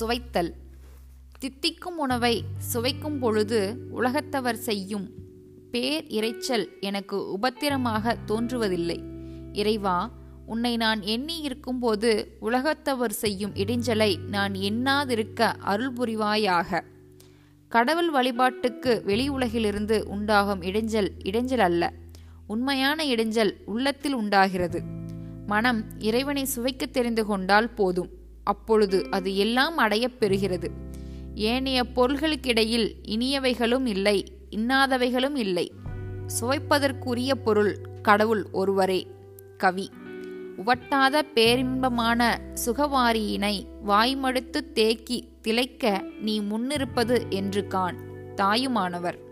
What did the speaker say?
சுவைத்தல். தித்திக்கும் உணவை சுவைக்கும் பொழுது உலகத்தவர் செய்யும் பேர் இரைச்சல் எனக்கு உபத்திரமாக தோன்றுவதில்லை. இறைவா உன்னை நான் எண்ணி இருக்கும்போது உலகத்தவர் செய்யும் இடைஞ்சலை நான் எண்ணாதிருக்க அருள் புரிவாயாக கடவுள் வழிபாட்டுக்கு வெளி உலகிலிருந்து உண்டாகும் இடைஞ்சல் இடைஞ்சல் அல்ல. உண்மையான இடைஞ்சல் உள்ளத்தில் உண்டாகிறது. மனம் இறைவனை சுவைக்க தெரிந்து கொண்டால் போதும். அப்பொழுது அது எல்லாம் அடையப் பெறுகிறது. ஏனைய பொருள்களுக்கிடையில் இனியவைகளும் இல்லை இன்னாதவைகளும் இல்லை. சுவைப்பதற்குரிய பொருள் கடவுள் ஒருவரே கவி. உவட்டாத பேரின்பமான சுகவாரியினை வாய்மடுத்து தேக்கி திளைக்க நீ முன்னிருப்பது என்று காண் தாயுமானவர்.